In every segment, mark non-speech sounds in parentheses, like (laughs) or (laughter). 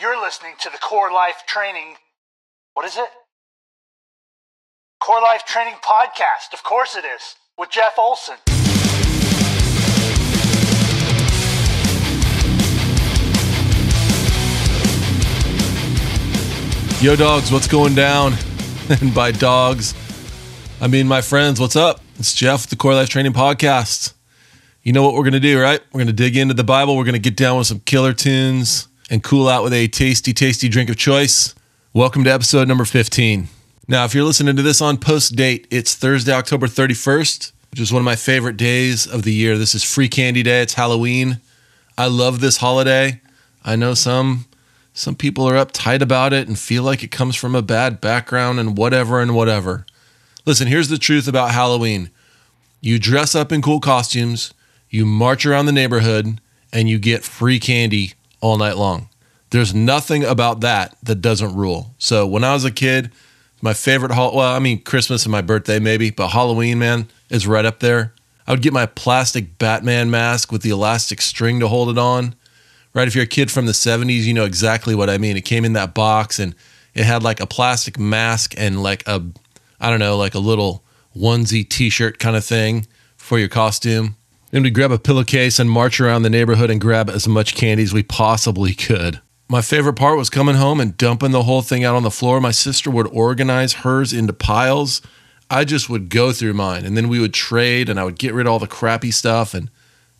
You're listening to the Core Life Training. What is it? Core Life Training Podcast. Of course it is. With Jeff Olson. Yo, dogs, what's going down? (laughs) and by dogs, I mean my friends. What's up? It's Jeff, the Core Life Training Podcast. You know what we're going to do, right? We're going to dig into the Bible. We're going to get down with some killer tunes and cool out with a tasty, tasty drink of choice. Welcome to episode number 15. Now, if you're listening to this on post date, it's Thursday, October 31st, which is one of my favorite days of the year. This is Free Candy Day. It's Halloween. I love this holiday. I know some some people are uptight about it and feel like it comes from a bad background and whatever and whatever. Listen, here's the truth about Halloween. You dress up in cool costumes, you march around the neighborhood, and you get free candy all night long. There's nothing about that that doesn't rule. So when I was a kid, my favorite hol- well, I mean Christmas and my birthday maybe, but Halloween, man, is right up there. I would get my plastic Batman mask with the elastic string to hold it on right? If you're a kid from the 70s, you know exactly what I mean. It came in that box and it had like a plastic mask and like a, I don't know, like a little onesie t shirt kind of thing for your costume. Then we'd grab a pillowcase and march around the neighborhood and grab as much candy as we possibly could. My favorite part was coming home and dumping the whole thing out on the floor. My sister would organize hers into piles. I just would go through mine and then we would trade and I would get rid of all the crappy stuff and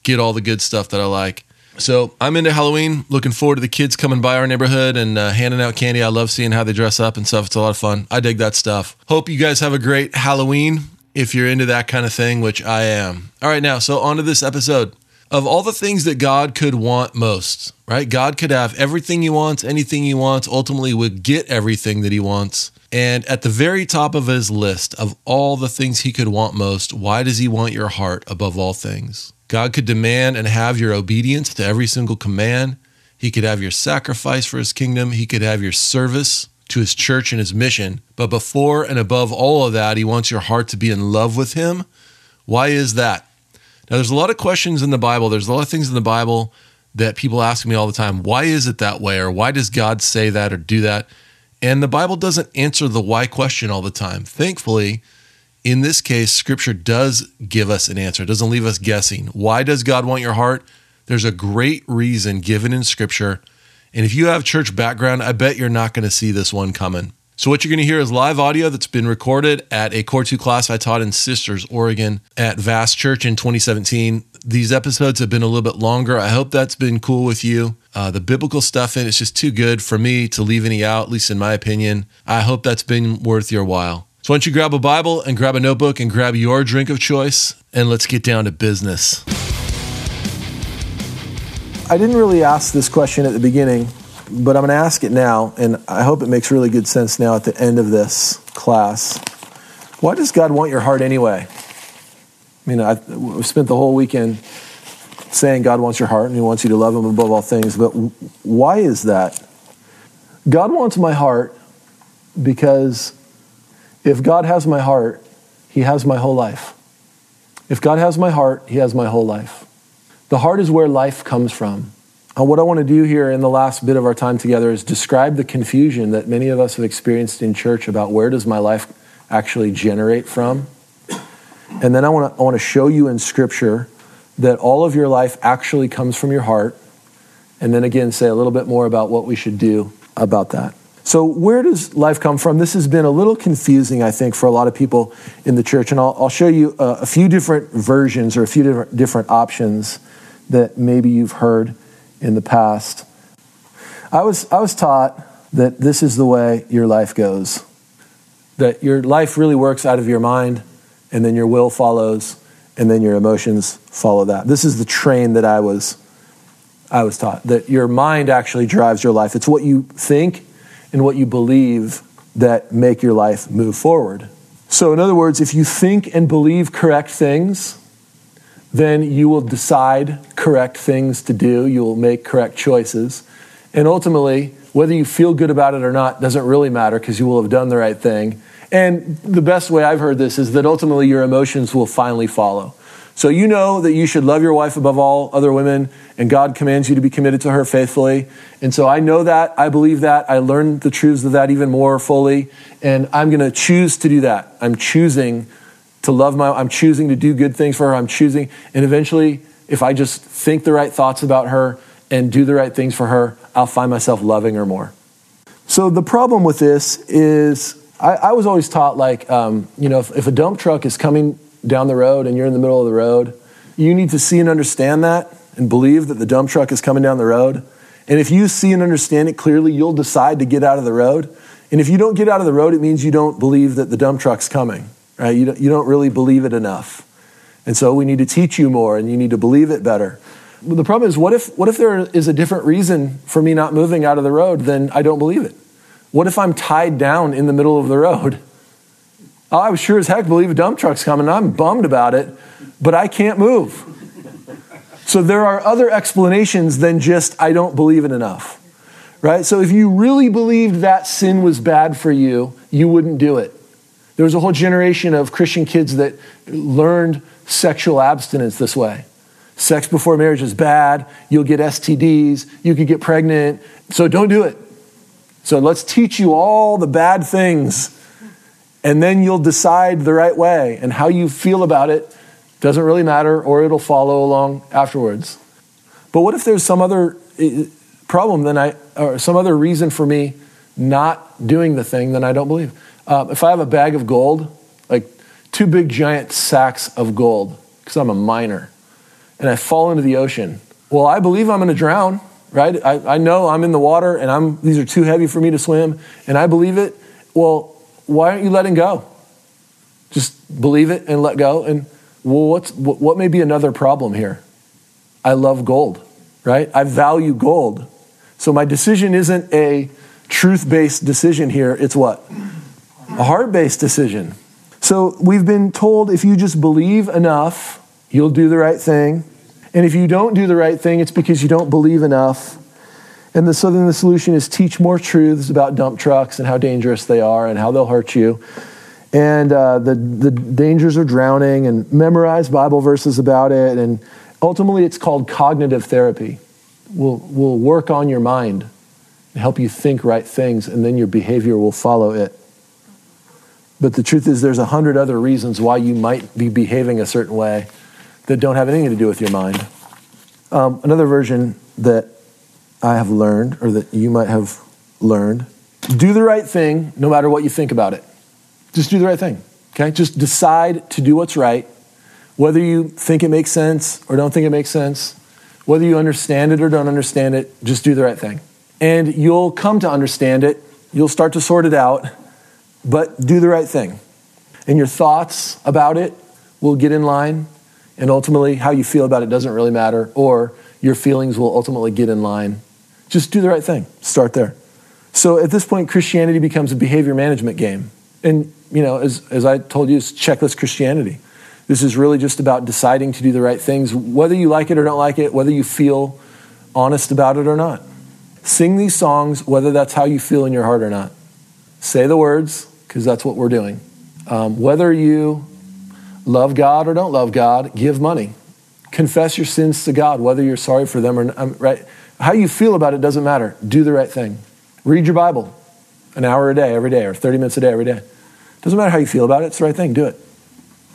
get all the good stuff that I like. So I'm into Halloween. Looking forward to the kids coming by our neighborhood and uh, handing out candy. I love seeing how they dress up and stuff. It's a lot of fun. I dig that stuff. Hope you guys have a great Halloween if you're into that kind of thing, which I am. All right, now, so on to this episode. Of all the things that God could want most, right? God could have everything he wants, anything he wants, ultimately would get everything that he wants. And at the very top of his list of all the things he could want most, why does he want your heart above all things? God could demand and have your obedience to every single command. He could have your sacrifice for his kingdom. He could have your service to his church and his mission. But before and above all of that, he wants your heart to be in love with him. Why is that? Now, there's a lot of questions in the Bible. There's a lot of things in the Bible that people ask me all the time. Why is it that way? Or why does God say that or do that? And the Bible doesn't answer the why question all the time. Thankfully, in this case, scripture does give us an answer, it doesn't leave us guessing. Why does God want your heart? There's a great reason given in scripture. And if you have church background, I bet you're not going to see this one coming. So, what you're going to hear is live audio that's been recorded at a Core 2 class I taught in Sisters, Oregon at Vast Church in 2017. These episodes have been a little bit longer. I hope that's been cool with you. Uh, the biblical stuff in it's just too good for me to leave any out, at least in my opinion. I hope that's been worth your while. So why don't you grab a Bible and grab a notebook and grab your drink of choice and let's get down to business. I didn't really ask this question at the beginning, but I'm going to ask it now, and I hope it makes really good sense now at the end of this class. Why does God want your heart anyway? I mean, I've spent the whole weekend saying God wants your heart and He wants you to love Him above all things, but why is that? God wants my heart because if God has my heart, He has my whole life. If God has my heart, He has my whole life. The heart is where life comes from. And what I want to do here in the last bit of our time together is describe the confusion that many of us have experienced in church about where does my life actually generate from. And then I want to, I want to show you in Scripture that all of your life actually comes from your heart. And then again, say a little bit more about what we should do about that. So, where does life come from? This has been a little confusing, I think, for a lot of people in the church. And I'll, I'll show you a, a, few different versions or a few different, different options that maybe you've heard in the past. I was, I was taught that this is the way your life goes, that your life really works out of your mind, and then your will follows, and then your emotions follow that. This is the train that I was, I was taught, that your mind actually drives your life. It's what you think and what you believe that make your life move forward. So, in other words, if you think and believe correct things, then you will decide correct things to do, you will make correct choices. And ultimately, whether you feel good about it or not doesn't really matter because you will have done the right thing. And the best way I've heard this is that ultimately your emotions will finally follow. So you know that you should love your wife above all other women, and God commands you to be committed to her faithfully. And so I know that, I believe that, I learned the truths of that even more fully, and I'm going to choose to do that. I'm choosing to love my, I'm choosing to do good things for her. I'm choosing, and eventually, if I just think the right thoughts about her and do the right things for her, I'll find myself loving her more. So the problem with this is, I, I was always taught like, um, you know, if, if a dump truck is coming down the road and you're in the middle of the road, you need to see and understand that and believe that the dump truck is coming down the road. And if you see and understand it clearly, you'll decide to get out of the road. And if you don't get out of the road, it means you don't believe that the dump truck's coming, right? You don't, you don't really believe it enough. And so we need to teach you more and you need to believe it better. But the problem is, what if, what if there is a different reason for me not moving out of the road than I don't believe it? What if I'm tied down in the middle of the road? (laughs) Oh, I was sure as heck believe a dump truck's coming. I'm bummed about it, but I can't move. So there are other explanations than just I don't believe it enough. Right? So if you really believed that sin was bad for you, you wouldn't do it. There was a whole generation of Christian kids that learned sexual abstinence this way. Sex before marriage is bad. You'll get STDs. You could get pregnant. So don't do it. So let's teach you all the bad things and then you'll decide the right way. And how you feel about it doesn't really matter, or it'll follow along afterwards. But what if there's some other eh, problem than I, or some other reason for me not doing the thing that I don't believe? Uh, if I have a bag of gold, like two big giant sacks of gold, because I'm a miner, and I fall into the ocean, well, I believe I'm going to drown, right? I, I know I'm in the water and I'm, these are too heavy for me to swim, and I believe it. Well, why aren't you letting go? Just believe it and let go. And well, what's, what may be another problem here? I love gold, right? I value gold. So my decision isn't a truth based decision here. It's what? A heart based decision. So we've been told if you just believe enough, you'll do the right thing. And if you don't do the right thing, it's because you don't believe enough. And the, so then the solution is teach more truths about dump trucks and how dangerous they are and how they'll hurt you. And uh, the, the dangers of drowning and memorize Bible verses about it. And ultimately, it's called cognitive therapy. We'll, we'll work on your mind and help you think right things, and then your behavior will follow it. But the truth is, there's a hundred other reasons why you might be behaving a certain way that don't have anything to do with your mind. Um, another version that I have learned, or that you might have learned. Do the right thing no matter what you think about it. Just do the right thing, okay? Just decide to do what's right, whether you think it makes sense or don't think it makes sense, whether you understand it or don't understand it, just do the right thing. And you'll come to understand it, you'll start to sort it out, but do the right thing. And your thoughts about it will get in line, and ultimately, how you feel about it doesn't really matter, or your feelings will ultimately get in line just do the right thing. Start there. So at this point, Christianity becomes a behavior management game. And, you know, as, as I told you, it's checklist Christianity. This is really just about deciding to do the right things, whether you like it or don't like it, whether you feel honest about it or not. Sing these songs, whether that's how you feel in your heart or not. Say the words, because that's what we're doing. Um, whether you love God or don't love God, give money. Confess your sins to God, whether you're sorry for them or not. Um, right? How you feel about it doesn't matter. Do the right thing. Read your Bible an hour a day, every day, or 30 minutes a day, every day. Doesn't matter how you feel about it, it's the right thing. Do it.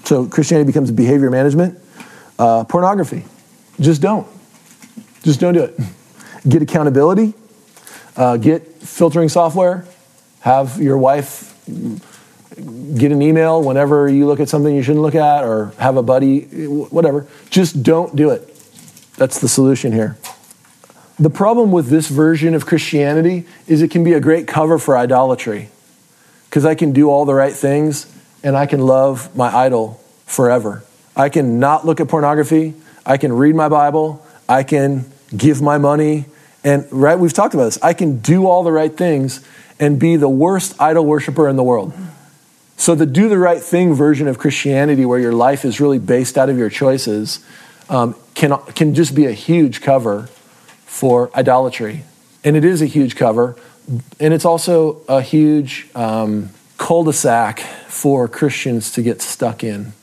So Christianity becomes behavior management. Uh, pornography. Just don't. Just don't do it. (laughs) Get accountability. Uh, get filtering software. Have your wife get an email whenever you look at something you shouldn't look at, or have a buddy, whatever. Just don't do it. That's the solution here. The problem with this version of Christianity is it can be a great cover for idolatry because I can do all the right things and I can love my idol forever. I can not look at pornography, I can read my Bible, I can give my money, and right, we've talked about this. I can do all the right things and be the worst idol worshiper in the world. So, the do the right thing version of Christianity, where your life is really based out of your choices, um, can, can just be a huge cover for idolatry. And it is a huge cover, and it's also a huge um, cul de sac for Christians to get stuck in.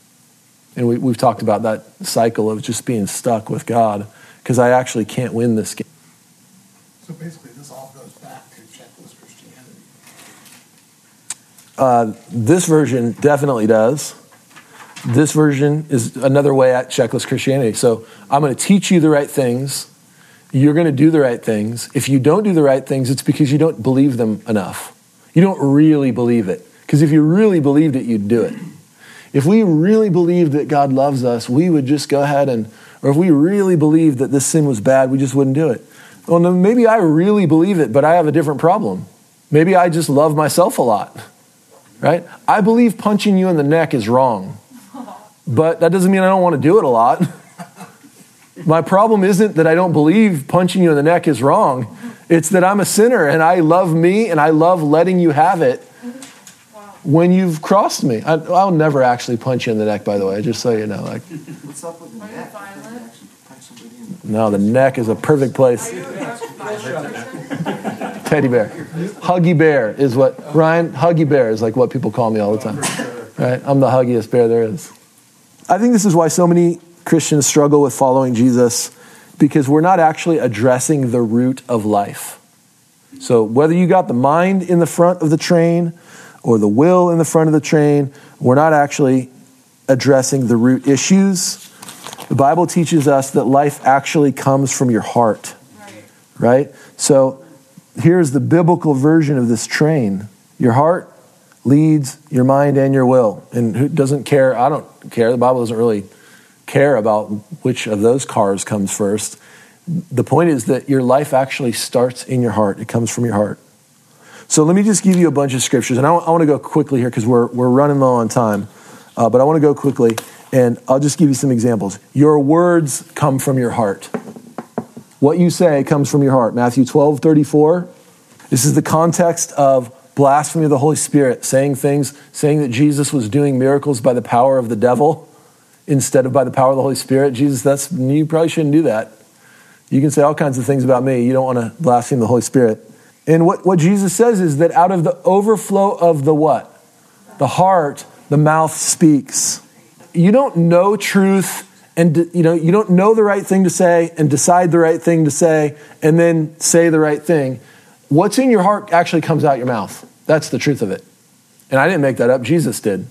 And we, we've talked about that cycle of just being stuck with God because I actually can't win this game. So basically, this all goes back to checklist Christianity. Uh, this version definitely does. This version is another way at checklist Christianity. So I'm going to teach you the right things. You're going to do the right things. If you don't do the right things, it's because you don't believe them enough. You don't really believe it. Because if you really believed it, you'd do it. If we really believed that God loves us, we would just go ahead and, or if we really believed that this sin was bad, we just wouldn't do it. Well, maybe I really believe it, but I have a different problem. Maybe I just love myself a lot, right? I believe punching you in the neck is wrong, but that doesn't mean I don't want to do it a lot. My problem isn't that I don't believe punching you in the neck is wrong. It's that I'm a sinner and I love me and I love letting you have it when you've crossed me. I, will never actually punch you in the neck, by the way, just so you know. Like, What's up with the neck? no, the neck is a perfect place. (laughs) Teddy bear. Huggy bear is what, Ryan, Huggy bear is like what people call me all the time. Right? I'm the huggiest bear there is. I think this is why so many Christians struggle with following Jesus because we're not actually addressing the root of life. So, whether you got the mind in the front of the train or the will in the front of the train, we're not actually addressing the root issues. The Bible teaches us that life actually comes from your heart, right? So, here's the biblical version of this train your heart leads your mind and your will. And who doesn't care? I don't care. The Bible doesn't really care about which of those cars comes first. The point is that your life actually starts in your heart, it comes from your heart. So let me just give you a bunch of scriptures, and I, I want to go quickly here because we're, we're running low on time, uh, but I want to go quickly, and I'll just give you some examples. Your words come from your heart. What you say comes from your heart. Matthew 12, 34. This is the context of blasphemy of the Holy Spirit, saying things, saying that Jesus was doing miracles by the power of the devil instead of by the power of the Holy Spirit. Jesus, that's you probably shouldn't do that. You can say all kinds of things about me. You don't want to blaspheme the Holy Spirit. And what, what Jesus says is that out of the overflow of the what? The heart, the mouth speaks. You don't know truth and you know you don't know the right thing to say and decide the right thing to say and then say the right thing. What's in your heart actually comes out your mouth. That's the truth of it. And I didn't make that up, Jesus did.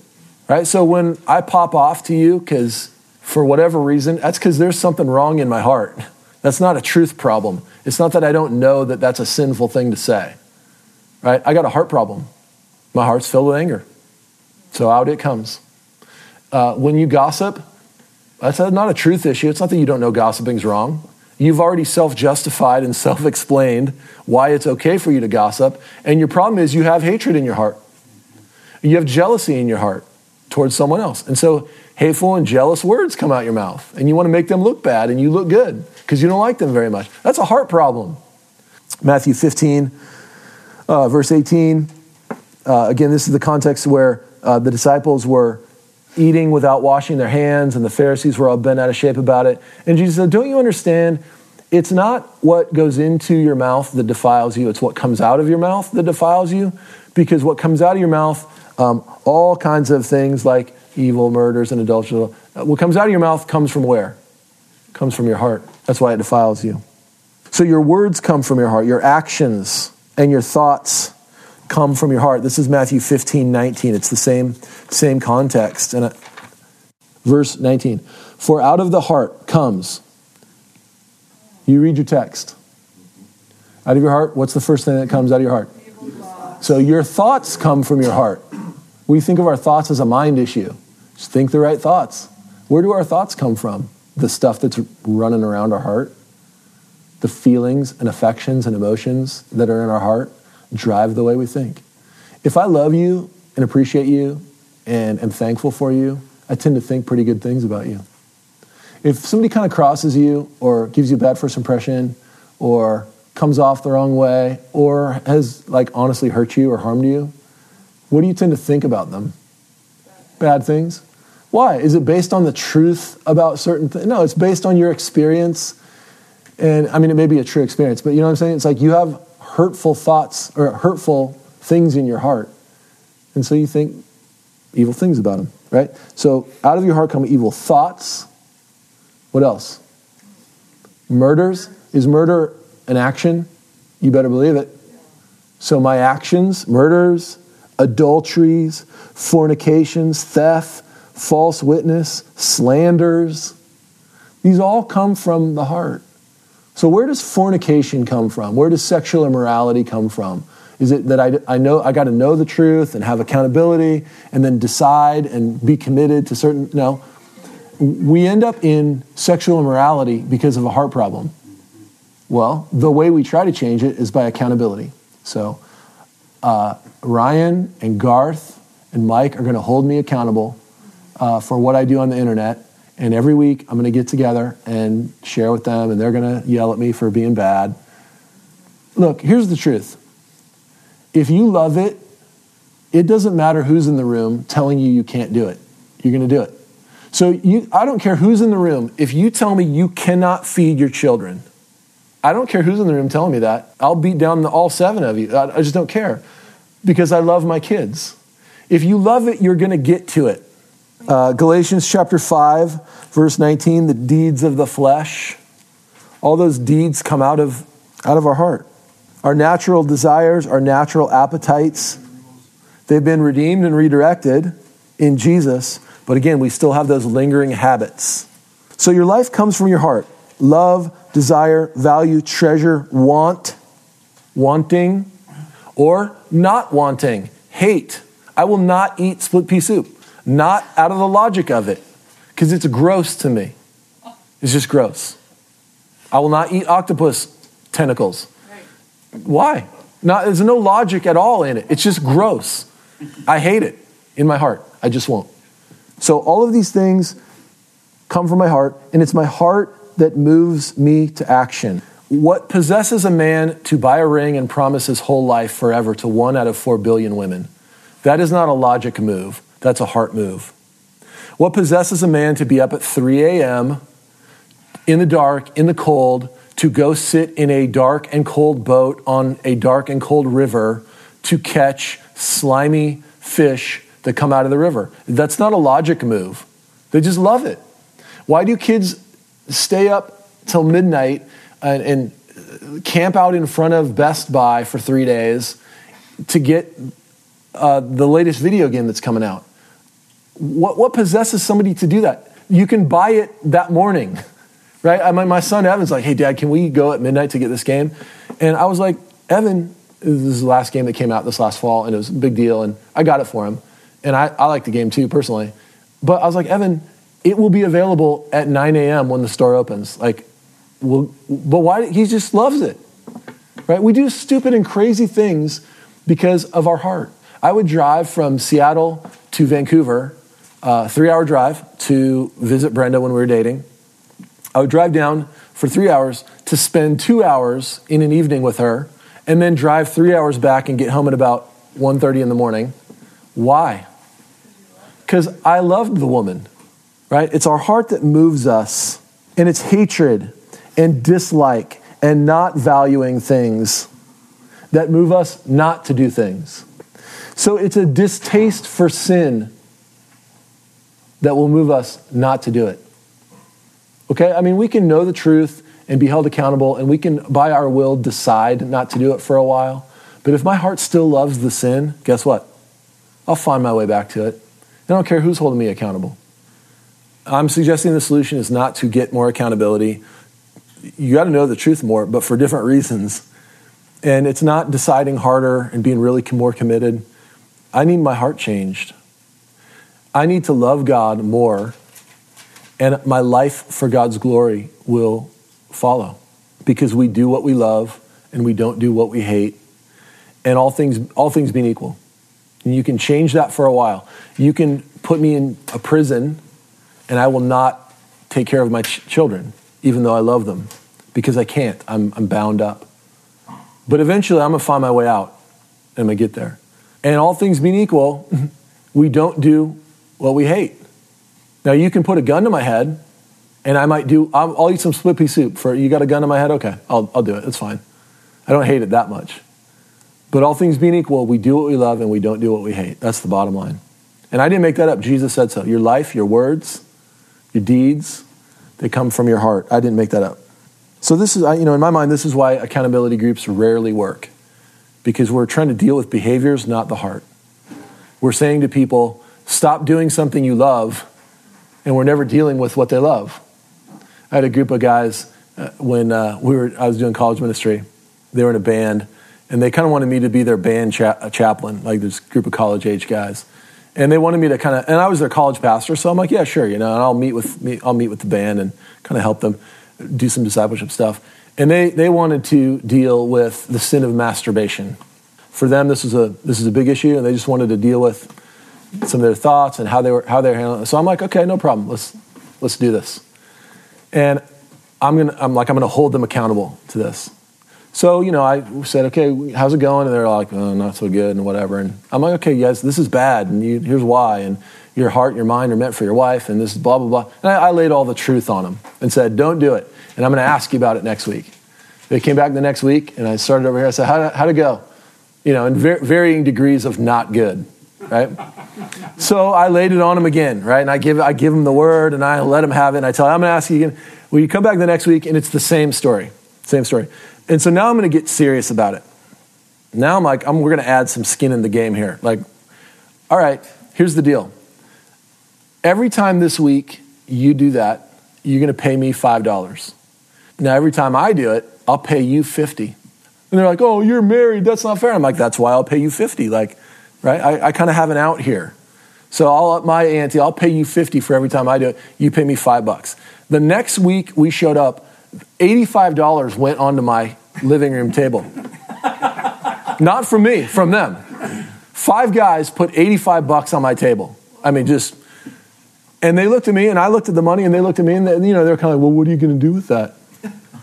Right? So when I pop off to you cuz for whatever reason, that's cuz there's something wrong in my heart. That's not a truth problem. It's not that I don't know that that's a sinful thing to say. Right? I got a heart problem. My heart's filled with anger. So out it comes. Uh, when you gossip, that's not a truth issue. It's not that you don't know gossiping's wrong. You've already self justified and (laughs) self explained why it's okay for you to gossip. And your problem is you have hatred in your heart. You have jealousy in your heart towards someone else. And so hateful and jealous words come out your mouth. And you want to make them look bad and you look good because you don't like them very much. That's a heart problem. Matthew 15, uh, verse 18. Uh, again, this is the context where uh, the disciples were eating without washing their hands, and the Pharisees were all bent out of shape about it. And Jesus said, Don't you understand? It's not what goes into your mouth that defiles you, it's what comes out of your mouth that defiles you. Because what comes out of your mouth, um, all kinds of things like evil, murders, and adultery, what comes out of your mouth comes from where? comes from your heart. That's why it defiles you. So your words come from your heart, your actions and your thoughts come from your heart. This is Matthew 15, 19. It's the same, same context. And uh, verse 19. For out of the heart comes, you read your text. Out of your heart, what's the first thing that comes out of your heart? So your thoughts come from your heart. We think of our thoughts as a mind issue. Just think the right thoughts. Where do our thoughts come from? The stuff that's running around our heart, the feelings and affections and emotions that are in our heart drive the way we think. If I love you and appreciate you and am thankful for you, I tend to think pretty good things about you. If somebody kind of crosses you or gives you a bad first impression or comes off the wrong way or has like honestly hurt you or harmed you, what do you tend to think about them? Bad things. Why? Is it based on the truth about certain things? No, it's based on your experience. And I mean, it may be a true experience, but you know what I'm saying? It's like you have hurtful thoughts or hurtful things in your heart. And so you think evil things about him, right? So out of your heart come evil thoughts. What else? Murders. Is murder an action? You better believe it. So my actions, murders, adulteries, fornications, theft, false witness, slanders, these all come from the heart. So where does fornication come from? Where does sexual immorality come from? Is it that I, I know I got to know the truth and have accountability and then decide and be committed to certain no. We end up in sexual immorality because of a heart problem. Well, the way we try to change it is by accountability. So uh, Ryan and Garth and Mike are going to hold me accountable uh, for what I do on the internet. And every week I'm going to get together and share with them, and they're going to yell at me for being bad. Look, here's the truth if you love it, it doesn't matter who's in the room telling you you can't do it. You're going to do it. So you, I don't care who's in the room. If you tell me you cannot feed your children, I don't care who's in the room telling me that. I'll beat down the, all seven of you. I, I just don't care because I love my kids. If you love it, you're going to get to it. Uh, Galatians chapter 5, verse 19, the deeds of the flesh. All those deeds come out of, out of our heart. Our natural desires, our natural appetites, they've been redeemed and redirected in Jesus. But again, we still have those lingering habits. So your life comes from your heart love, desire, value, treasure, want, wanting, or not wanting, hate. I will not eat split pea soup. Not out of the logic of it, because it's gross to me. It's just gross. I will not eat octopus tentacles. Why? Not, there's no logic at all in it. It's just gross. I hate it in my heart. I just won't. So all of these things come from my heart, and it's my heart that moves me to action. What possesses a man to buy a ring and promise his whole life forever to one out of four billion women? That is not a logic move. That's a heart move. What possesses a man to be up at 3 a.m. in the dark, in the cold, to go sit in a dark and cold boat on a dark and cold river to catch slimy fish that come out of the river? That's not a logic move. They just love it. Why do kids stay up till midnight and, and camp out in front of Best Buy for three days to get uh, the latest video game that's coming out? What, what possesses somebody to do that? You can buy it that morning, (laughs) right? I, my, my son Evan's like, hey, dad, can we go at midnight to get this game? And I was like, Evan, this is the last game that came out this last fall, and it was a big deal, and I got it for him. And I, I like the game too, personally. But I was like, Evan, it will be available at 9 a.m. when the store opens. Like, well, but why? He just loves it, right? We do stupid and crazy things because of our heart. I would drive from Seattle to Vancouver, uh, three hour drive to visit Brenda when we were dating. I would drive down for three hours to spend two hours in an evening with her, and then drive three hours back and get home at about 1.30 in the morning. Why? Because I loved the woman right? It's our heart that moves us, and it's hatred and dislike and not valuing things that move us not to do things. So it's a distaste for sin that will move us not to do it. Okay? I mean, we can know the truth and be held accountable, and we can, by our will, decide not to do it for a while. But if my heart still loves the sin, guess what? I'll find my way back to it. I don't care who's holding me accountable. I'm suggesting the solution is not to get more accountability. You got to know the truth more, but for different reasons. And it's not deciding harder and being really more committed. I need my heart changed. I need to love God more, and my life for God's glory will follow because we do what we love and we don't do what we hate. And all things, all things being equal. And you can change that for a while. You can put me in a prison and I will not take care of my ch- children, even though I love them, because I can't. I'm, I'm bound up. But eventually, I'm going to find my way out, and I'm going to get there. And all things being equal, (laughs) we don't do what we hate. Now, you can put a gun to my head, and I might do, I'll, I'll eat some split pea soup. For you got a gun to my head? Okay, I'll, I'll do it. It's fine. I don't hate it that much. But all things being equal, we do what we love and we don't do what we hate. That's the bottom line. And I didn't make that up. Jesus said so. Your life, your words, your deeds, they come from your heart. I didn't make that up. So this is, you know, in my mind, this is why accountability groups rarely work, because we're trying to deal with behaviors, not the heart. We're saying to people, stop doing something you love, and we're never dealing with what they love. I had a group of guys uh, when uh, we were, I was doing college ministry. They were in a band, and they kind of wanted me to be their band cha- chaplain, like this group of college age guys. And they wanted me to kind of, and I was their college pastor, so I'm like, yeah, sure, you know, and I'll meet with me, I'll meet with the band and kind of help them do some discipleship stuff. And they, they wanted to deal with the sin of masturbation. For them, this is a this is a big issue, and they just wanted to deal with some of their thoughts and how they were how they were handling it. So I'm like, okay, no problem. Let's let's do this. And I'm gonna I'm like I'm gonna hold them accountable to this. So you know, I said, okay, how's it going? And they're like, oh, not so good, and whatever. And I'm like, okay, yes, this is bad, and you, here's why. And your heart and your mind are meant for your wife, and this is blah blah blah. And I, I laid all the truth on them and said, don't do it. And I'm to ask you about it next week. They came back the next week, and I started over here. I said, how how'd it go? You know, in ver- varying degrees of not good, right? so I laid it on him again, right? And I give I give him the word, and I let him have it. And I tell him, I'm going to ask you again. Will you come back the next week? And it's the same story, same story. And so now I'm going to get serious about it. Now I'm like, I'm, we're going to add some skin in the game here. Like, all right, here's the deal. Every time this week you do that, you're going to pay me $5. Now, every time I do it, I'll pay you 50 And they're like, oh, you're married. That's not fair. I'm like, that's why I'll pay you 50 Like, right? I, I kind of have an out here. So I'll up my ante. I'll pay you 50 for every time I do it. You pay me five bucks. The next week we showed up, $85 went onto my living room table. (laughs) Not from me, from them. Five guys put 85 bucks on my table. I mean, just, and they looked at me and I looked at the money and they looked at me and, they, you know, they're kind of like, well, what are you going to do with that?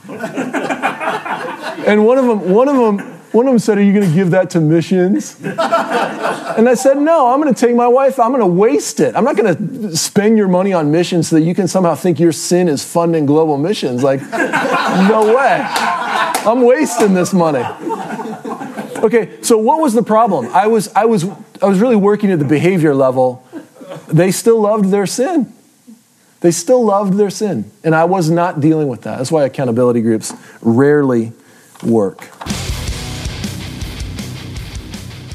(laughs) and one of them, one of them, one of them said, are you going to give that to missions? (laughs) And I said, No, I'm going to take my wife, I'm going to waste it. I'm not going to spend your money on missions so that you can somehow think your sin is funding global missions. Like, (laughs) no way. I'm wasting this money. Okay, so what was the problem? I was, I was, I was really working at the behavior level. They still loved their sin. They still loved their sin. And I was not dealing with that. That's why accountability groups rarely work.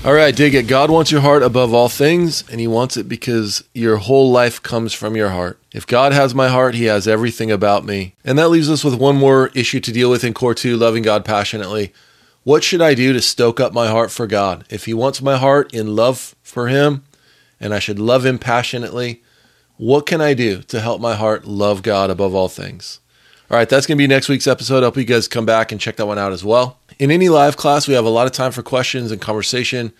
All right, dig it. God wants your heart above all things, and He wants it because your whole life comes from your heart. If God has my heart, He has everything about me. And that leaves us with one more issue to deal with in core two loving God passionately. What should I do to stoke up my heart for God? If He wants my heart in love for Him, and I should love Him passionately, what can I do to help my heart love God above all things? All right, that's going to be next week's episode. I hope you guys come back and check that one out as well. In any live class, we have a lot of time for questions and conversation.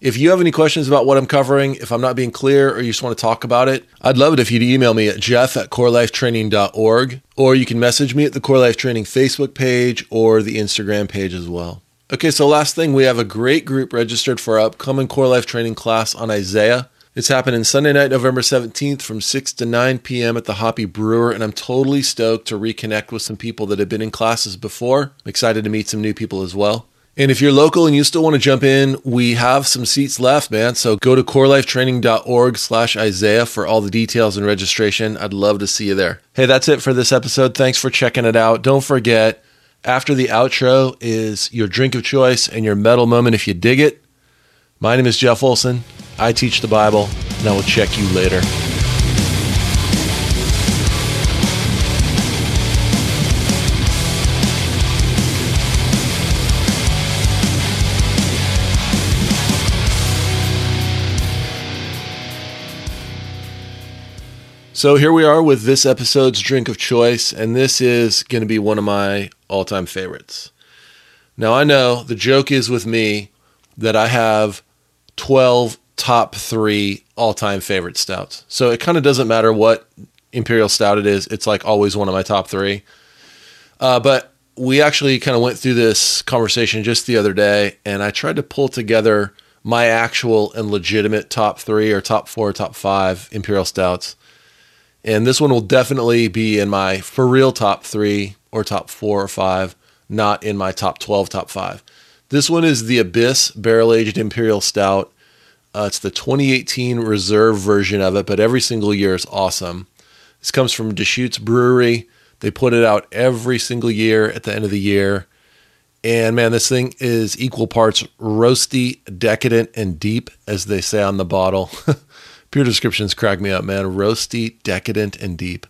If you have any questions about what I'm covering, if I'm not being clear or you just want to talk about it, I'd love it if you'd email me at jeff at corelifetraining.org or you can message me at the Core Life Training Facebook page or the Instagram page as well. Okay, so last thing, we have a great group registered for our upcoming Core Life Training class on Isaiah. It's happening Sunday night, November 17th from 6 to 9 p.m. at the Hoppy Brewer, and I'm totally stoked to reconnect with some people that have been in classes before. I'm excited to meet some new people as well. And if you're local and you still want to jump in, we have some seats left, man. So go to corelifetraining.org slash Isaiah for all the details and registration. I'd love to see you there. Hey, that's it for this episode. Thanks for checking it out. Don't forget, after the outro is your drink of choice and your metal moment if you dig it. My name is Jeff Olson. I teach the Bible, and I will check you later. So here we are with this episode's drink of choice, and this is going to be one of my all time favorites. Now, I know the joke is with me that I have 12 top three all time favorite stouts. So it kind of doesn't matter what Imperial Stout it is, it's like always one of my top three. Uh, but we actually kind of went through this conversation just the other day, and I tried to pull together my actual and legitimate top three or top four, top five Imperial Stouts. And this one will definitely be in my for real top three or top four or five, not in my top 12, top five. This one is the Abyss Barrel Aged Imperial Stout. Uh, it's the 2018 reserve version of it, but every single year is awesome. This comes from Deschutes Brewery. They put it out every single year at the end of the year. And man, this thing is equal parts roasty, decadent, and deep, as they say on the bottle. (laughs) Pure descriptions crack me up, man. Roasty, decadent, and deep.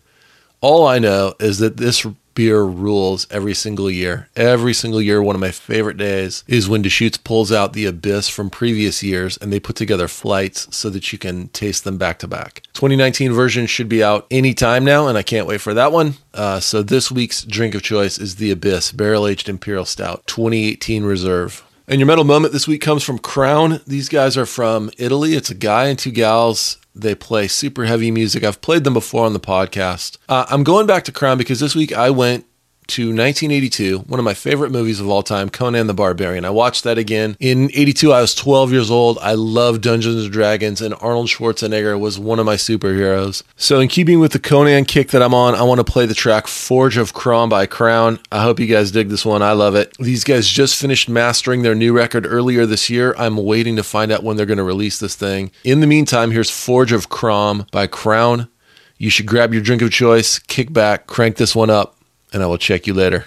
All I know is that this beer rules every single year. Every single year, one of my favorite days is when Deschutes pulls out the abyss from previous years and they put together flights so that you can taste them back to back. 2019 version should be out anytime now, and I can't wait for that one. Uh, so this week's drink of choice is the Abyss Barrel Aged Imperial Stout 2018 Reserve. And your metal moment this week comes from Krownn. These guys are from Italy. It's a guy and two gals. They play super heavy music. I've played them before on the podcast. Uh, I'm going back to Krownn because this week I went to 1982, one of my favorite movies of all time, Conan the Barbarian. I watched that again. In 82, I was 12 years old. I loved Dungeons and Dragons, and Arnold Schwarzenegger was one of my superheroes. So, in keeping with the Conan kick that I'm on, I want to play the track Forge of Crom by Krownn. I hope you guys dig this one. I love it. These guys just finished mastering their new record earlier this year. I'm waiting to find out when they're going to release this thing. In the meantime, here's Forge of Crom by Krownn. You should grab your drink of choice, kick back, crank this one up and I will check you later.